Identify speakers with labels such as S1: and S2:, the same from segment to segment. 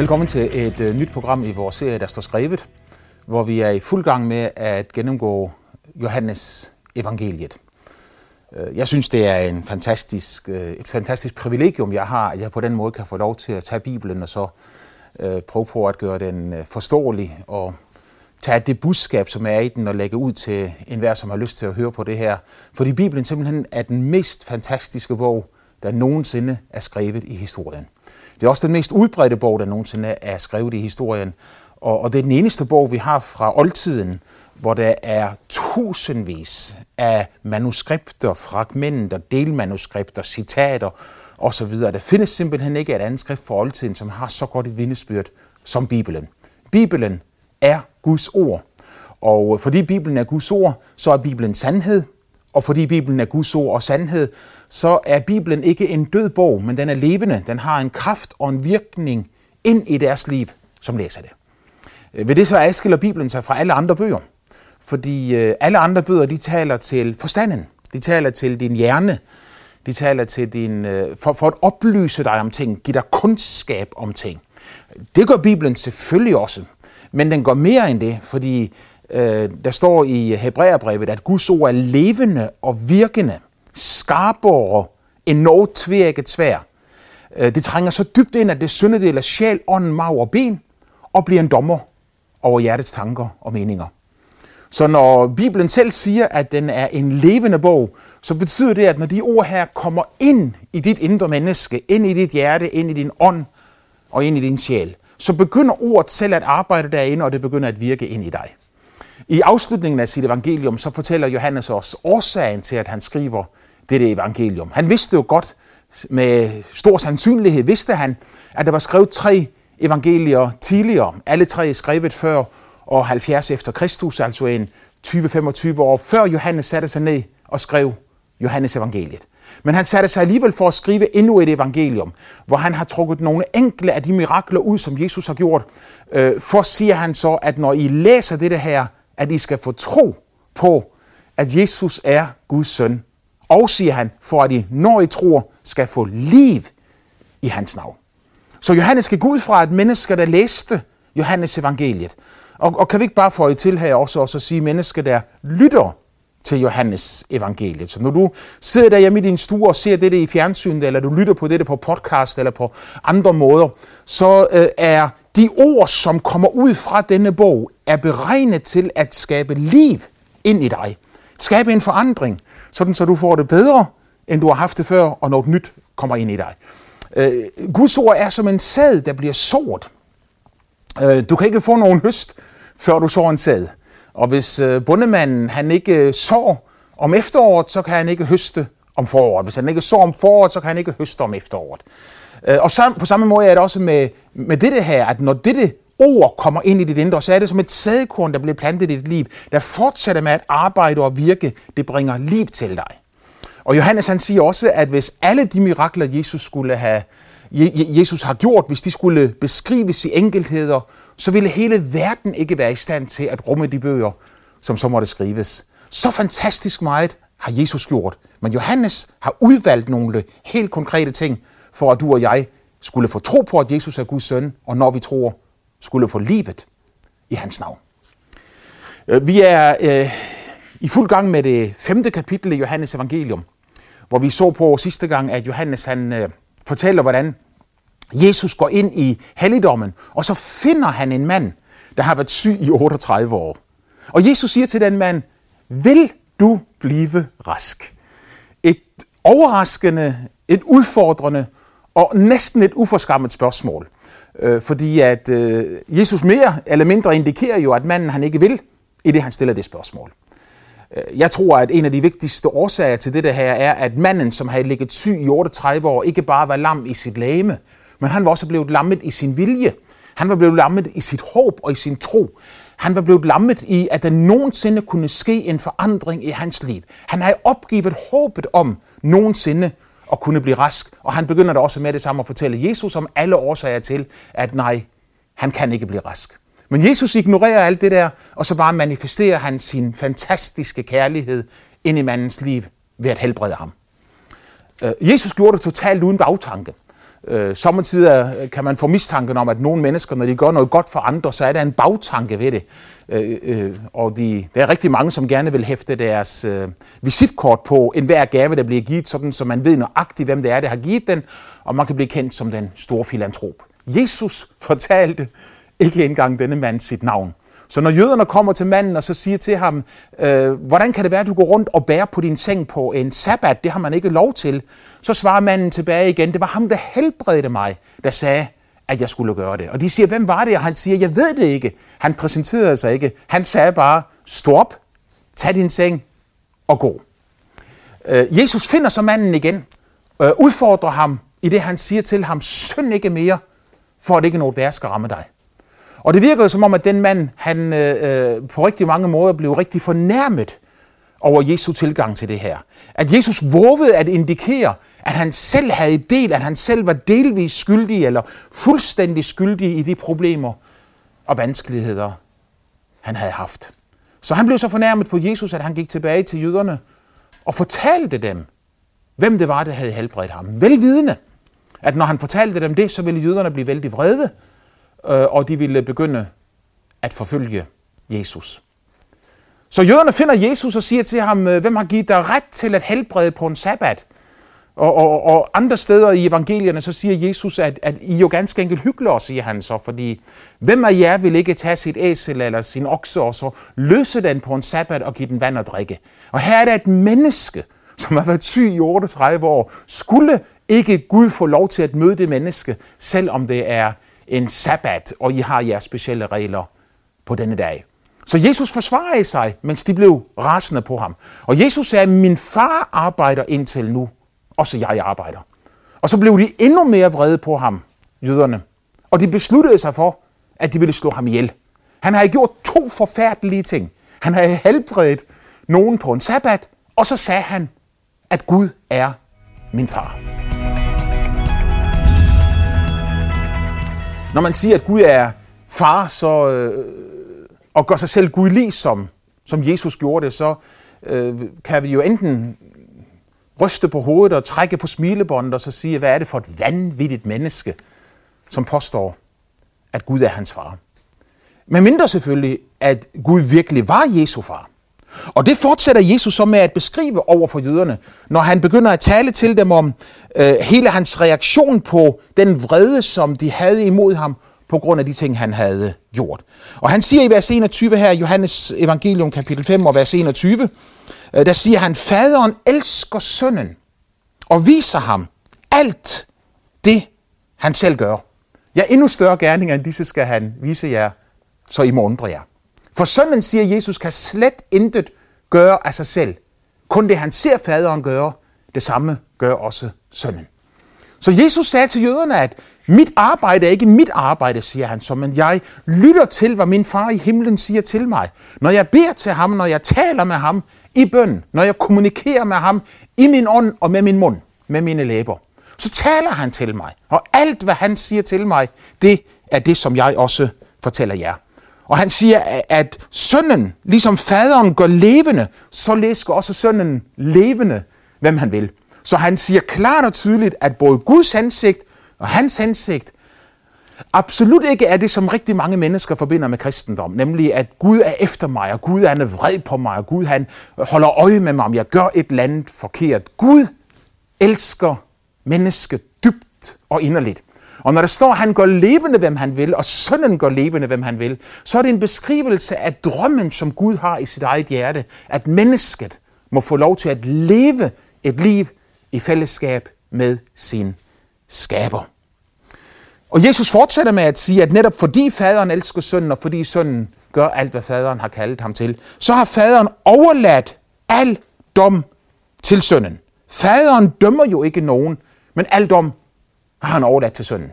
S1: Velkommen til et uh, nyt program i vores serie, der står skrevet, hvor vi er i fuld gang med at gennemgå Johannes evangeliet. Øh, jeg synes, det er en fantastisk, øh, et fantastisk privilegium, jeg har, at jeg på den måde kan få lov til at tage Bibelen og så uh, prøve på at gøre den forståelig og tage det budskab, som er i den, og lægge ud til enhver, som har lyst til at høre på det her. Fordi Bibelen simpelthen er den mest fantastiske bog, der nogensinde er skrevet i historien. Det er også den mest udbredte bog, der nogensinde er skrevet i historien. Og, og det er den eneste bog, vi har fra oldtiden, hvor der er tusindvis af manuskripter, fragmenter, delmanuskripter, citater osv. Der findes simpelthen ikke et andet skrift fra oldtiden, som har så godt et vidnesbyrd som Bibelen. Bibelen er Guds ord. Og fordi Bibelen er Guds ord, så er Bibelen sandhed. Og fordi Bibelen er Guds ord og sandhed, så er Bibelen ikke en død bog, men den er levende. Den har en kraft og en virkning ind i deres liv, som læser det. Øh, Ved det så adskiller Bibelen sig fra alle andre bøger. Fordi øh, alle andre bøger, de taler til forstanden. De taler til din hjerne. De taler til din, øh, for, for at oplyse dig om ting, give dig kundskab om ting. Det gør Bibelen selvfølgelig også. Men den går mere end det, fordi øh, der står i Hebræerbrevet, at Guds ord er levende og virkende, skarpere end noget tvækket svær. Øh, det trænger så dybt ind, at det syndedel sjæl, ånd, mag og ben, og bliver en dommer over hjertets tanker og meninger. Så når Bibelen selv siger, at den er en levende bog, så betyder det, at når de ord her kommer ind i dit indre menneske, ind i dit hjerte, ind i din ånd og ind i din sjæl, så begynder ordet selv at arbejde derinde, og det begynder at virke ind i dig. I afslutningen af sit evangelium, så fortæller Johannes os årsagen til, at han skriver dette evangelium. Han vidste jo godt, med stor sandsynlighed vidste han, at der var skrevet tre evangelier tidligere. Alle tre skrevet før år 70 efter Kristus, altså en 20-25 år før Johannes satte sig ned og skrev Johannes evangeliet. Men han satte sig alligevel for at skrive endnu et evangelium, hvor han har trukket nogle enkle af de mirakler ud, som Jesus har gjort. Øh, for siger han så, at når I læser dette her, at I skal få tro på, at Jesus er Guds søn. Og siger han, for at I, når I tror, skal få liv i hans navn. Så Johannes skal gå ud fra, at mennesker, der læste Johannes evangeliet, og, og kan vi ikke bare få i til her også, også at sige mennesker, der lytter til Johannes evangeliet. Så når du sidder der hjemme i din stue og ser dette i fjernsynet, eller du lytter på dette på podcast eller på andre måder, så øh, er de ord, som kommer ud fra denne bog, er beregnet til at skabe liv ind i dig. Skabe en forandring, sådan så du får det bedre, end du har haft det før, og noget nyt kommer ind i dig. Øh, Guds ord er som en sæd, der bliver sort. Øh, du kan ikke få nogen høst, før du sår en sæd. Og hvis øh, bundemanden han ikke øh, sår om efteråret, så kan han ikke høste om foråret. Hvis han ikke sår om foråret, så kan han ikke høste om efteråret. Øh, og sam, på samme måde er det også med, med dette her, at når dette ord kommer ind i dit indre, så er det som et sædekorn, der bliver plantet i dit liv, der fortsætter med at arbejde og virke. Det bringer liv til dig. Og Johannes han siger også, at hvis alle de mirakler, Jesus skulle have, Jesus har gjort, hvis de skulle beskrives i enkeltheder, så ville hele verden ikke være i stand til at rumme de bøger, som så måtte skrives. Så fantastisk meget har Jesus gjort. Men Johannes har udvalgt nogle helt konkrete ting, for at du og jeg skulle få tro på, at Jesus er Guds søn, og når vi tror, skulle få livet i hans navn. Øh, vi er øh, i fuld gang med det femte kapitel i Johannes evangelium, hvor vi så på sidste gang, at Johannes han øh, fortæller, hvordan Jesus går ind i helligdommen, og så finder han en mand, der har været syg i 38 år. Og Jesus siger til den mand, vil du blive rask? Et overraskende, et udfordrende og næsten et uforskammet spørgsmål. Øh, fordi at øh, Jesus mere eller mindre indikerer jo, at manden han ikke vil, i det han stiller det spørgsmål. Øh, jeg tror, at en af de vigtigste årsager til det her er, at manden, som havde ligget syg i 38 år, ikke bare var lam i sit lame, men han var også blevet lammet i sin vilje. Han var blevet lammet i sit håb og i sin tro. Han var blevet lammet i, at der nogensinde kunne ske en forandring i hans liv. Han havde opgivet håbet om nogensinde at kunne blive rask, og han begynder da også med det samme at fortælle Jesus om alle årsager til, at nej, han kan ikke blive rask. Men Jesus ignorerer alt det der, og så bare manifesterer han sin fantastiske kærlighed ind i mandens liv ved at helbrede ham. Øh, Jesus gjorde det totalt uden bagtanke. Øh, samtidig øh, kan man få mistanken om, at nogle mennesker, når de gør noget godt for andre, så er der en bagtanke ved det. Øh, øh, og de, der er rigtig mange, som gerne vil hæfte deres øh, visitkort på enhver gave, der bliver givet, sådan så man ved nøjagtigt, hvem det er, der har givet den, og man kan blive kendt som den store filantrop. Jesus fortalte ikke engang denne mand sit navn. Så når jøderne kommer til manden og så siger til ham, øh, hvordan kan det være, at du går rundt og bærer på din seng på en sabbat? Det har man ikke lov til. Så svarer manden tilbage igen, det var ham, der helbredte mig, der sagde, at jeg skulle gøre det. Og de siger, hvem var det? Og han siger, jeg ved det ikke. Han præsenterede sig ikke. Han sagde bare, stop, tag din seng og gå. Øh, Jesus finder så manden igen, øh, udfordrer ham i det, han siger til ham, synd ikke mere, for at ikke noget værre skal ramme dig. Og det virker jo som om, at den mand, han øh, øh, på rigtig mange måder blev rigtig fornærmet over Jesu tilgang til det her. At Jesus vågede at indikere, at han selv havde del, at han selv var delvis skyldig eller fuldstændig skyldig i de problemer og vanskeligheder, han havde haft. Så han blev så fornærmet på Jesus, at han gik tilbage til jøderne og fortalte dem, hvem det var, der havde helbredt ham. Velvidende, at når han fortalte dem det, så ville jøderne blive vældig vrede, Øh, og de ville begynde at forfølge Jesus. Så jøderne finder Jesus og siger til ham, øh, hvem har givet dig ret til at helbrede på en sabbat? Og, og, og andre steder i evangelierne, så siger Jesus, at, at I jo ganske enkelt hyggelige, siger han så, fordi hvem af jer vil ikke tage sit æsel eller sin okse og så løse den på en sabbat og give den vand at drikke? Og her er der et menneske, som har været syg i 38 år. Skulle ikke Gud få lov til at møde det menneske, selvom det er en sabbat, og I har jeres specielle regler på denne dag? Så Jesus forsvarede sig, mens de blev rasende på ham. Og Jesus sagde, min far arbejder indtil nu, og så jeg arbejder. Og så blev de endnu mere vrede på ham, jøderne. Og de besluttede sig for, at de ville slå ham ihjel. Han havde gjort to forfærdelige ting. Han havde helbredt nogen på en sabbat, og så sagde han, at Gud er min far. Når man siger, at Gud er far, så, øh, og gør sig selv Gud ligesom, som Jesus gjorde det, så øh, kan vi jo enten ryste på hovedet og trække på smilebåndet og så sige, hvad er det for et vanvittigt menneske, som påstår, at Gud er hans far. Men mindre selvfølgelig, at Gud virkelig var Jesu far. Og det fortsætter Jesus så med at beskrive over for jøderne, når han begynder at tale til dem om øh, hele hans reaktion på den vrede, som de havde imod ham, på grund af de ting, han havde gjort. Og han siger i vers 21 her, Johannes evangelium kapitel 5 og vers 21, øh, der siger han, faderen elsker sønnen og viser ham alt det, han selv gør. Ja, endnu større gerninger end disse skal han vise jer, så I må undre jer. For sønnen, siger Jesus, kan slet intet gøre af sig selv. Kun det, han ser faderen gøre, det samme gør også sønnen. Så Jesus sagde til jøderne, at mit arbejde er ikke mit arbejde, siger han så, men jeg lytter til, hvad min far i himlen siger til mig. Når jeg beder til ham, når jeg taler med ham i bøn, når jeg kommunikerer med ham i min ånd og med min mund, med mine læber, så taler han til mig. Og alt, hvad han siger til mig, det er det, som jeg også fortæller jer. Og han siger, at sønnen, ligesom faderen går levende, så læsker også sønnen levende, hvem han vil. Så han siger klart og tydeligt, at både Guds ansigt og hans ansigt absolut ikke er det, som rigtig mange mennesker forbinder med kristendom, nemlig at Gud er efter mig, og Gud er vred på mig, og Gud han holder øje med mig, om jeg gør et eller andet forkert. Gud elsker mennesket dybt og inderligt. Og når der står, at han går levende, hvem han vil, og sønnen går levende, hvem han vil, så er det en beskrivelse af drømmen, som Gud har i sit eget hjerte, at mennesket må få lov til at leve et liv i fællesskab med sin skaber. Og Jesus fortsætter med at sige, at netop fordi faderen elsker sønnen, og fordi sønnen gør alt, hvad faderen har kaldet ham til, så har faderen overladt al dom til sønnen. Faderen dømmer jo ikke nogen, men al dom har han overladt til sønnen.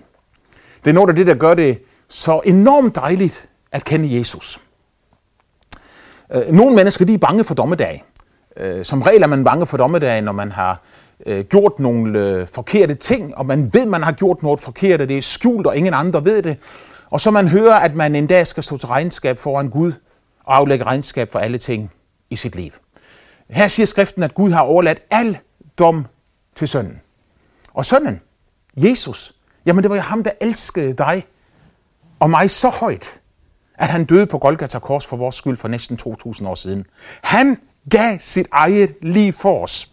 S1: Det er noget af det, der gør det så enormt dejligt at kende Jesus. Øh, nogle mennesker de er bange for dommedag. Øh, som regel er man bange for dommedag, når man har øh, gjort nogle forkerte ting, og man ved, man har gjort noget forkert, og det er skjult, og ingen andre ved det. Og så man hører, at man en dag skal stå til regnskab foran Gud og aflægge regnskab for alle ting i sit liv. Her siger skriften, at Gud har overladt al dom til sønnen. Og sønnen, Jesus, Jamen det var jo ham, der elskede dig og mig så højt, at han døde på Golgata Kors for vores skyld for næsten 2000 år siden. Han gav sit eget liv for os.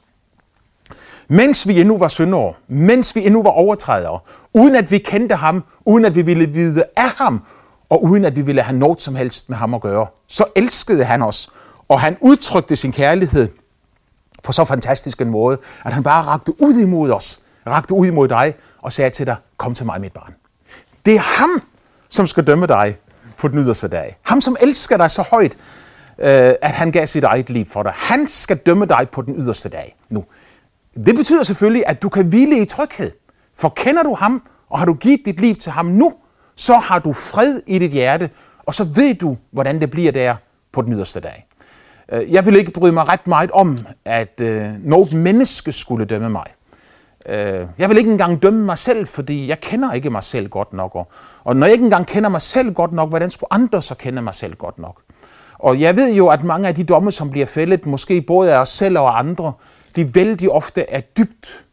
S1: Mens vi endnu var syndere, mens vi endnu var overtrædere, uden at vi kendte ham, uden at vi ville vide af ham, og uden at vi ville have noget som helst med ham at gøre, så elskede han os, og han udtrykte sin kærlighed på så fantastisk en måde, at han bare rakte ud imod os, rakte ud imod dig og sagde til dig, kom til mig, mit barn. Det er ham, som skal dømme dig på den yderste dag. Ham, som elsker dig så højt, øh, at han gav sit eget liv for dig. Han skal dømme dig på den yderste dag. Nu, det betyder selvfølgelig, at du kan hvile i tryghed. For kender du ham, og har du givet dit liv til ham nu, så har du fred i dit hjerte, og så ved du, hvordan det bliver der på den yderste dag. Øh, jeg vil ikke bryde mig ret meget om, at øh, noget menneske skulle dømme mig. Øh, jeg vil ikke engang dømme mig selv, fordi jeg kender ikke mig selv godt nok. Og, og når jeg ikke engang kender mig selv godt nok, hvordan skulle andre så kende mig selv godt nok? Og jeg ved jo, at mange af de domme, som bliver fældet, måske både af os selv og andre, de vældig ofte er dybt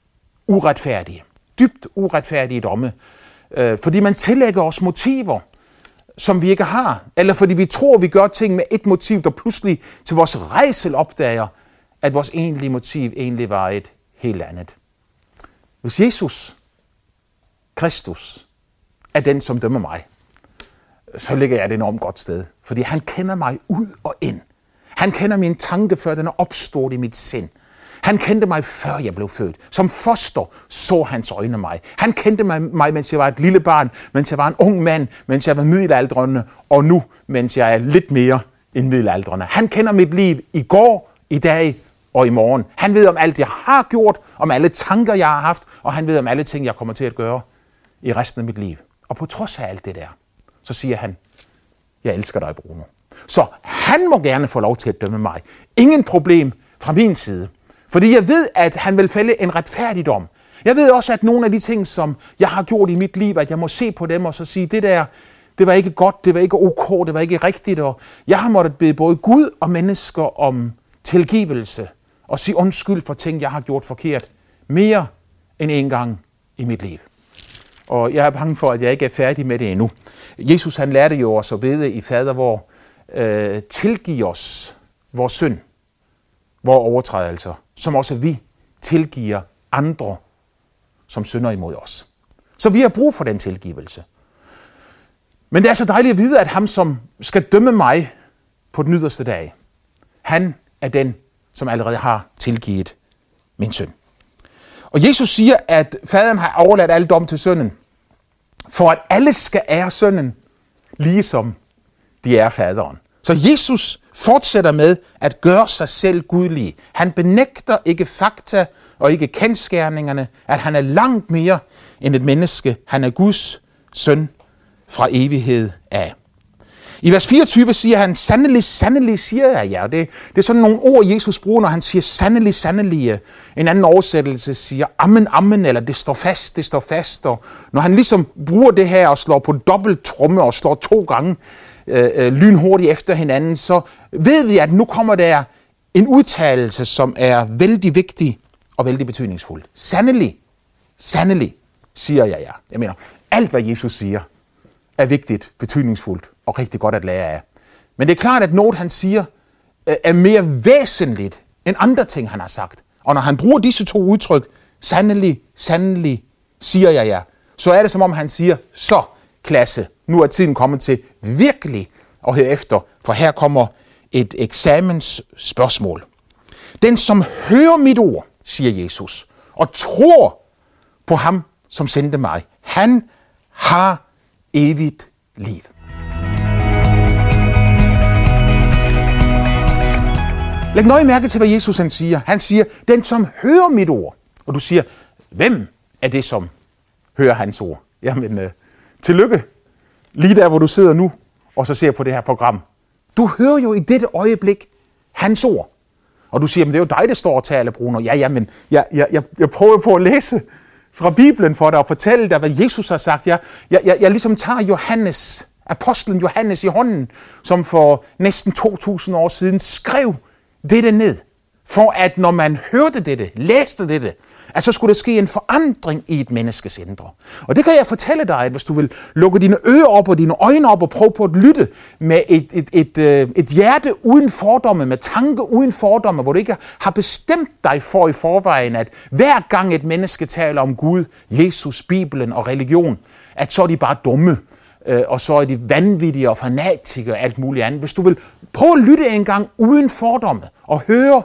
S1: uretfærdige. Dybt uretfærdige domme. Øh, fordi man tillægger os motiver, som vi ikke har. Eller fordi vi tror, vi gør ting med et motiv, der pludselig til vores rejsel opdager, at vores egentlige motiv egentlig var et helt andet. Hvis Jesus, Kristus, er den, som dømmer mig, så ligger jeg et enormt godt sted. Fordi han kender mig ud og ind. Han kender min tanke, før den er opstået i mit sind. Han kendte mig, før jeg blev født. Som foster så hans øjne mig. Han kendte mig, mig, mens jeg var et lille barn, mens jeg var en ung mand, mens jeg var middelaldrende, og nu, mens jeg er lidt mere end middelaldrende. Han kender mit liv i går, i dag og i morgen. Han ved om alt, jeg har gjort, om alle tanker, jeg har haft, og han ved om alle ting, jeg kommer til at gøre i resten af mit liv. Og på trods af alt det der, så siger han, jeg elsker dig, Bruno. Så han må gerne få lov til at dømme mig. Ingen problem fra min side. Fordi jeg ved, at han vil fælde en retfærdig dom. Jeg ved også, at nogle af de ting, som jeg har gjort i mit liv, at jeg må se på dem og så sige, det der, det var ikke godt, det var ikke ok, det var ikke rigtigt. Og jeg har måttet bede både Gud og mennesker om tilgivelse og sige undskyld for ting, jeg har gjort forkert. Mere end en gang i mit liv. Og jeg er bange for, at jeg ikke er færdig med det endnu. Jesus han lærte jo os at bede i fader, hvor øh, tilgiv os vores synd, vores overtrædelser, som også vi tilgiver andre, som synder imod os. Så vi har brug for den tilgivelse. Men det er så dejligt at vide, at ham, som skal dømme mig på den yderste dag, han er den, som allerede har tilgivet min søn. Og Jesus siger, at faderen har overladt al dom til sønnen, for at alle skal ære sønnen, ligesom de er faderen. Så Jesus fortsætter med at gøre sig selv gudlig. Han benægter ikke fakta og ikke kendskærningerne, at han er langt mere end et menneske. Han er Guds søn fra evighed af. I vers 24 siger han, sandelig, sandelig siger jeg jer. Det, det er sådan nogle ord, Jesus bruger, når han siger sandelig, sandelig. En anden oversættelse siger, amen, amen, eller det står fast, det står fast. Og når han ligesom bruger det her og slår på dobbelt tromme og slår to gange øh, øh, lynhurtigt efter hinanden, så ved vi, at nu kommer der en udtalelse, som er vældig vigtig og vældig betydningsfuld. Sandelig, sandelig, siger jeg jer. Jeg mener, alt hvad Jesus siger, er vigtigt, betydningsfuldt og rigtig godt at lære af. Men det er klart, at noget, han siger, øh, er mere væsentligt end andre ting, han har sagt. Og når han bruger disse to udtryk, sandelig, sandelig, siger jeg ja, så er det som om han siger, så klasse, nu er tiden kommet til virkelig og herefter, for her kommer et eksamensspørgsmål. Den, som hører mit ord, siger Jesus, og tror på ham, som sendte mig, han har evigt liv. Læg nøje mærke til, hvad Jesus han siger. Han siger, den som hører mit ord. Og du siger, hvem er det, som hører hans ord? Jamen, øh, tillykke. Lige der, hvor du sidder nu, og så ser på det her program. Du hører jo i dette øjeblik hans ord. Og du siger, men det er jo dig, der står og taler, Bruno. Ja, ja, men jeg, jeg, jeg, jeg prøver på at læse fra Bibelen for dig og fortælle dig, hvad Jesus har sagt. Jeg, jeg, jeg, jeg ligesom tager Johannes, apostlen Johannes i hånden, som for næsten 2000 år siden skrev dette ned, for at når man hørte dette, læste dette, at så skulle der ske en forandring i et menneskes indre. Og det kan jeg fortælle dig, at hvis du vil lukke dine ører op og dine øjne op og prøve på at lytte med et, et, et, et, et hjerte uden fordomme, med tanke uden fordomme, hvor du ikke har bestemt dig for i forvejen, at hver gang et menneske taler om Gud, Jesus, Bibelen og religion, at så er de bare dumme, øh, og så er de vanvittige og fanatikere og alt muligt andet. Hvis du vil prøve at lytte en gang uden fordomme og høre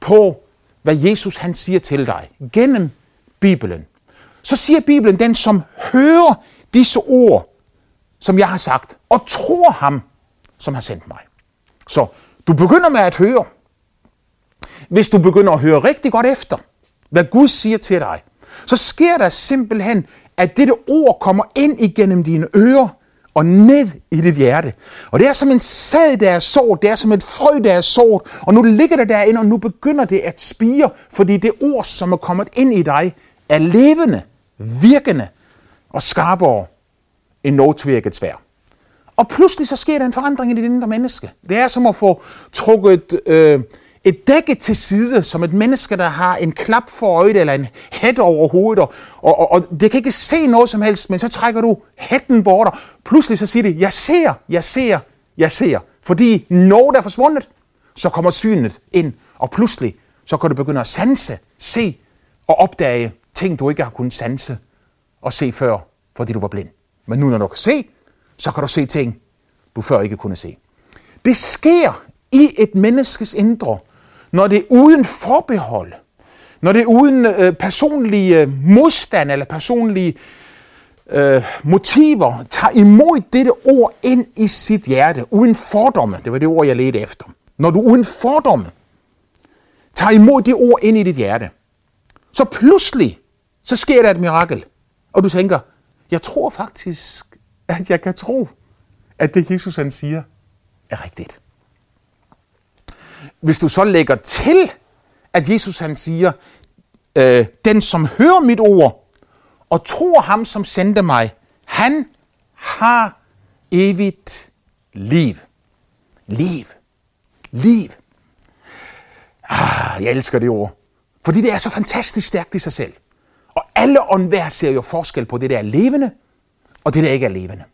S1: på, hvad Jesus han siger til dig gennem Bibelen, så siger Bibelen, den som hører disse ord, som jeg har sagt, og tror ham, som har sendt mig. Så du begynder med at høre. Hvis du begynder at høre rigtig godt efter, hvad Gud siger til dig, så sker der simpelthen at dette ord kommer ind igennem dine ører og ned i dit hjerte. Og det er som en sad, der er sort. Det er som et frø, der er sort. Og nu ligger det derinde, og nu begynder det at spire, fordi det ord, som er kommet ind i dig, er levende, virkende og skarpere end noget tvirket svær. Og pludselig så sker der en forandring i dit indre menneske. Det er som at få trukket øh, et dække til side, som et menneske, der har en klap for øjet eller en hæt over hovedet, og, og, og det kan ikke se noget som helst, men så trækker du hætten bort, og pludselig så siger det, jeg ser, jeg ser, jeg ser. Fordi noget er forsvundet, så kommer synet ind, og pludselig så kan du begynde at sanse, se og opdage ting, du ikke har kunnet sanse og se før, fordi du var blind. Men nu når du kan se, så kan du se ting, du før ikke kunne se. Det sker i et menneskes indre, når det er uden forbehold, når det er uden øh, personlige øh, modstand eller personlige øh, motiver, tager imod dette ord ind i sit hjerte, uden fordomme, det var det ord, jeg ledte efter. Når du uden fordomme tager imod det ord ind i dit hjerte, så pludselig, så sker der et mirakel, og du tænker, jeg tror faktisk, at jeg kan tro, at det Jesus han siger, er rigtigt. Hvis du så lægger til, at Jesus han siger, øh, den som hører mit ord og tror ham, som sendte mig, han har evigt liv. Liv. Liv. Ah, jeg elsker det ord. Fordi det er så fantastisk stærkt i sig selv. Og alle åndvær ser jo forskel på det, der er levende, og det, der ikke er levende.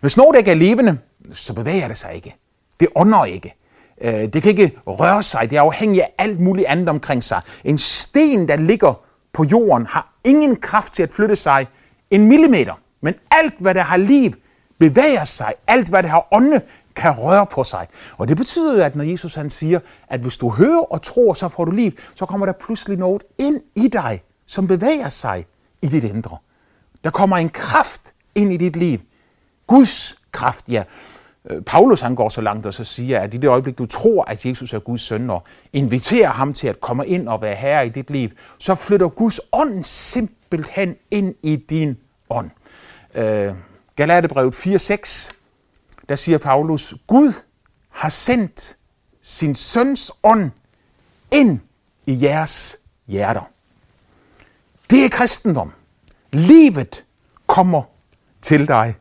S1: Hvis noget ikke er levende, så bevæger det sig ikke. Det ånder ikke. Øh, det kan ikke røre sig. Det er afhængigt af alt muligt andet omkring sig. En sten, der ligger på jorden, har ingen kraft til at flytte sig en millimeter. Men alt, hvad der har liv, bevæger sig. Alt, hvad der har ånde, kan røre på sig. Og det betyder, at når Jesus han siger, at hvis du hører og tror, så får du liv, så kommer der pludselig noget ind i dig, som bevæger sig i dit indre. Der kommer en kraft ind i dit liv. Guds kraft, ja. Øh, Paulus han går så langt og så siger, at i det øjeblik, du tror, at Jesus er Guds søn, og inviterer ham til at komme ind og være herre i dit liv, så flytter Guds ånd simpelthen ind i din ånd. Øh, Galaterbrevet 4.6, der siger Paulus, Gud har sendt sin søns ånd ind i jeres hjerter. Det er kristendom. Livet kommer til dig,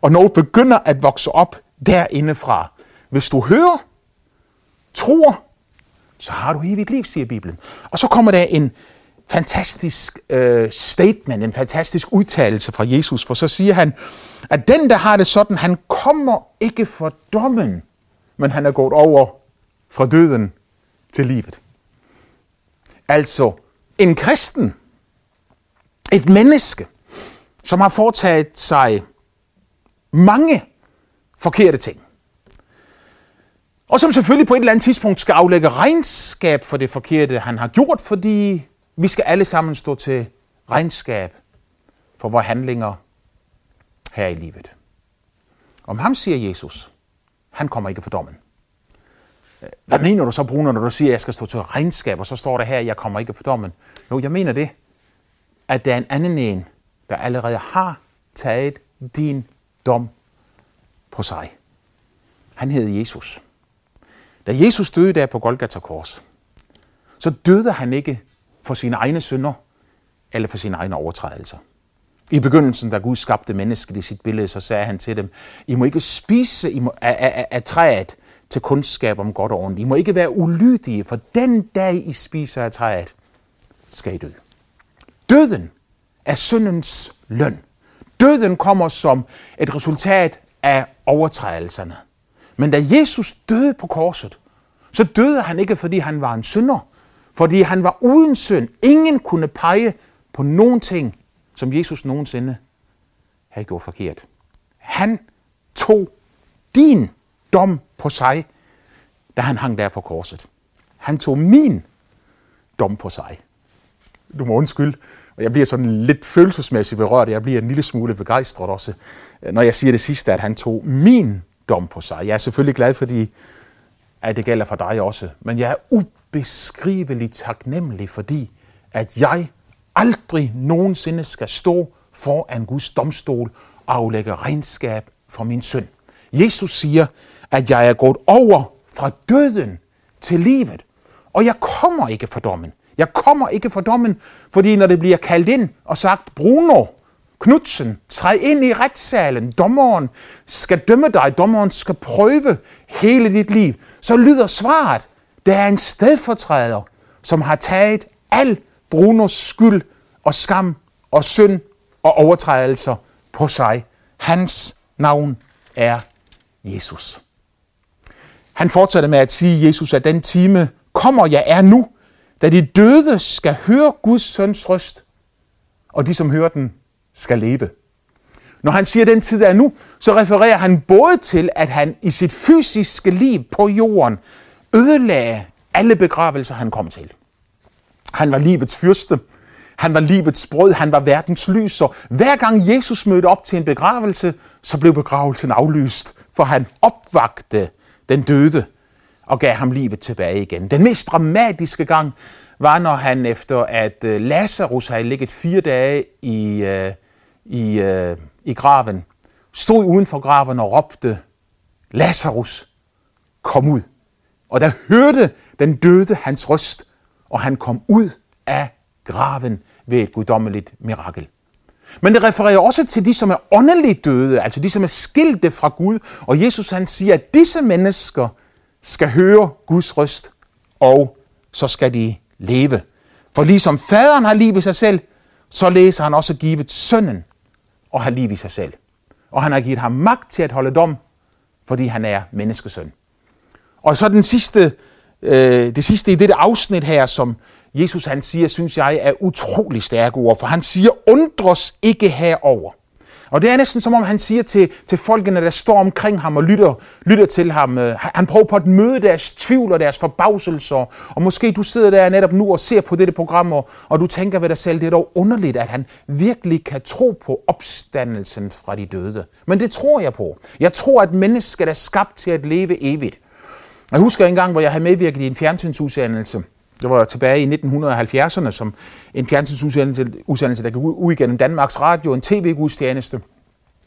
S1: og noget begynder at vokse op derindefra. Hvis du hører, tror, så har du evigt liv, siger Bibelen. Og så kommer der en fantastisk øh, statement, en fantastisk udtalelse fra Jesus, for så siger han, at den, der har det sådan, han kommer ikke for dommen, men han er gået over fra døden til livet. Altså, en kristen, et menneske, som har foretaget sig mange forkerte ting. Og som selvfølgelig på et eller andet tidspunkt skal aflægge regnskab for det forkerte, han har gjort, fordi vi skal alle sammen stå til regnskab for vores handlinger her i livet. Om ham siger Jesus, han kommer ikke for dommen. Hvad mener du så, Bruno, når du siger, at jeg skal stå til regnskab, og så står der her, at jeg kommer ikke for dommen? Jo, jeg mener det, at der er en anden en, der allerede har taget din dom på sig. Han hed Jesus. Da Jesus døde der på Golgata Kors, så døde han ikke for sine egne synder eller for sine egne overtrædelser. I begyndelsen, da Gud skabte mennesket i sit billede, så sagde han til dem, I må ikke spise I må, af, af, af træet til kundskab om godt og ondt. I må ikke være ulydige, for den dag I spiser af træet, skal I dø. Døden er syndens løn. Døden kommer som et resultat af overtrædelserne. Men da Jesus døde på korset, så døde han ikke, fordi han var en synder, fordi han var uden synd. Ingen kunne pege på nogen ting, som Jesus nogensinde havde gjort forkert. Han tog din dom på sig, da han hang der på korset. Han tog min dom på sig. Du må undskylde, og jeg bliver sådan lidt følelsesmæssigt berørt. Jeg bliver en lille smule begejstret også, øh, når jeg siger det sidste, at han tog min dom på sig. Jeg er selvfølgelig glad, fordi at det gælder for dig også. Men jeg er ubeskriveligt taknemmelig, fordi at jeg aldrig nogensinde skal stå foran Guds domstol og aflægge regnskab for min synd. Jesus siger, at jeg er gået over fra døden til livet, og jeg kommer ikke for dommen. Jeg kommer ikke for dommen, fordi når det bliver kaldt ind og sagt, Bruno, Knudsen, træd ind i retssalen. Dommeren skal dømme dig. Dommeren skal prøve hele dit liv. Så lyder svaret, der er en stedfortræder, som har taget al Brunos skyld og skam og synd og overtrædelser på sig. Hans navn er Jesus. Han fortsætter med at sige, Jesus, at den time kommer, jeg er nu, da de døde skal høre Guds søns røst, og de, som hører den, skal leve. Når han siger, at den tid er nu, så refererer han både til, at han i sit fysiske liv på jorden ødelagde alle begravelser, han kom til. Han var livets fyrste. Han var livets brød. Han var verdens lys. Og hver gang Jesus mødte op til en begravelse, så blev begravelsen aflyst, for han opvagte den døde og gav ham livet tilbage igen. Den mest dramatiske gang var, når han efter at øh, Lazarus havde ligget fire dage i, øh, i, øh, i graven, stod uden for graven og råbte, Lazarus, kom ud. Og der hørte den døde hans røst, og han kom ud af graven ved et guddommeligt mirakel. Men det refererer også til de, som er åndeligt døde, altså de, som er skilte fra Gud. Og Jesus han siger, at disse mennesker skal høre Guds røst, og så skal de leve. For ligesom faderen har liv i sig selv, så læser han også givet sønnen og har liv i sig selv. Og han har givet ham magt til at holde dom, fordi han er menneskesøn. Og så den sidste, øh, det sidste i dette afsnit her, som Jesus han siger, synes jeg er utrolig stærke ord, for han siger, undres ikke herover. Og det er næsten som om han siger til, til folkene, der står omkring ham og lytter, lytter til ham. Øh, han prøver på at møde deres tvivl og deres forbavselser. Og måske du sidder der netop nu og ser på dette program, og, og du tænker ved dig selv, det er dog underligt, at han virkelig kan tro på opstandelsen fra de døde. Men det tror jeg på. Jeg tror, at mennesket er skabt til at leve evigt. Jeg husker en gang, hvor jeg havde medvirket i en fjernsynsudsendelse. Det var tilbage i 1970'erne som en fjernsynsudsendelse, der gik ud igennem Danmarks Radio, en tv-gudstjeneste.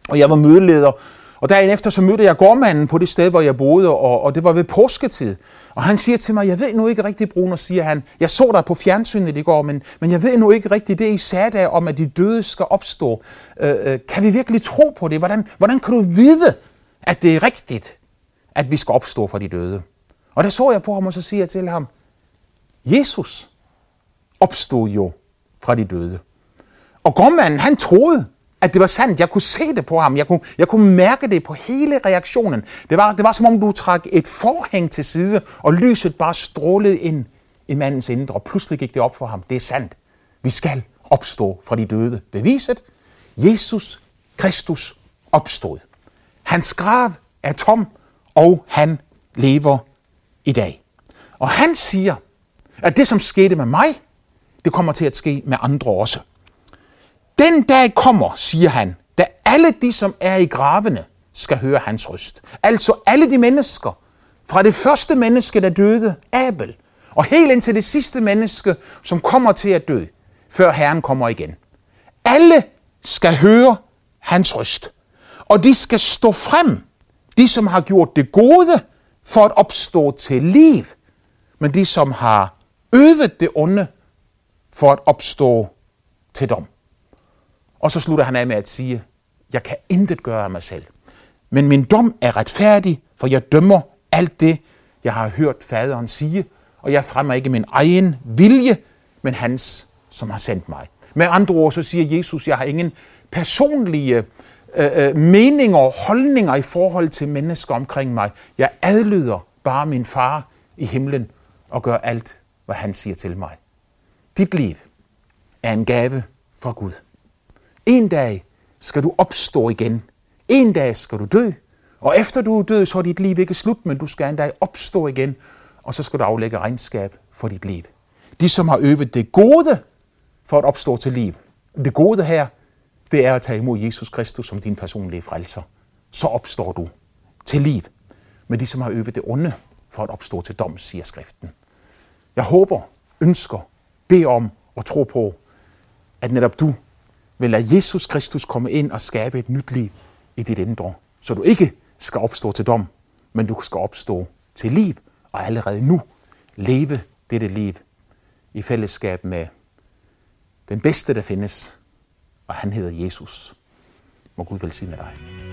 S1: Og jeg var mødeleder. Og dagen efter så mødte jeg gårdmanden på det sted, hvor jeg boede, og, og det var ved påsketid. Og han siger til mig, jeg ved nu ikke rigtigt, Bruno, siger han, jeg så dig på fjernsynet i går, men, men jeg ved nu ikke rigtigt det, I sagde der om, at de døde skal opstå. Øh, øh, kan vi virkelig tro på det? Hvordan, hvordan kan du vide, at det er rigtigt, at vi skal opstå fra de døde? Og der så jeg på ham, og så siger jeg til ham, Jesus opstod jo fra de døde. Og gårdmanden, han troede, at det var sandt. Jeg kunne se det på ham. Jeg kunne, jeg kunne mærke det på hele reaktionen. Det var, det var som om, du trak et forhæng til side, og lyset bare strålede ind i mandens indre. Og pludselig gik det op for ham. Det er sandt. Vi skal opstå fra de døde. Beviset. Jesus Kristus opstod. Hans grav er tom, og han lever i dag. Og han siger, at det, som skete med mig, det kommer til at ske med andre også. Den dag kommer, siger han, da alle de, som er i gravene, skal høre hans røst. Altså alle de mennesker, fra det første menneske, der døde, Abel, og helt indtil det sidste menneske, som kommer til at dø, før Herren kommer igen. Alle skal høre hans røst. Og de skal stå frem, de som har gjort det gode, for at opstå til liv, men de som har øvet det onde for at opstå til dom. Og så slutter han af med at sige, jeg kan intet gøre af mig selv. Men min dom er retfærdig, for jeg dømmer alt det, jeg har hørt faderen sige, og jeg fremmer ikke min egen vilje, men hans, som har sendt mig. Med andre ord så siger Jesus, jeg har ingen personlige øh, øh meninger og holdninger i forhold til mennesker omkring mig. Jeg adlyder bare min far i himlen og gør alt, hvad han siger til mig. Dit liv er en gave fra Gud. En dag skal du opstå igen. En dag skal du dø. Og efter du er død, så er dit liv ikke slut, men du skal en dag opstå igen, og så skal du aflægge regnskab for dit liv. De, som har øvet det gode for at opstå til liv. Det gode her, det er at tage imod Jesus Kristus som din personlige frelser. Så opstår du til liv. Men de, som har øvet det onde for at opstå til dom, siger skriften. Jeg håber, ønsker, beder om og tror på, at netop du vil lade Jesus Kristus komme ind og skabe et nyt liv i dit indre, så du ikke skal opstå til dom, men du skal opstå til liv, og allerede nu leve dette liv i fællesskab med den bedste, der findes, og han hedder Jesus. Må Gud velsigne dig.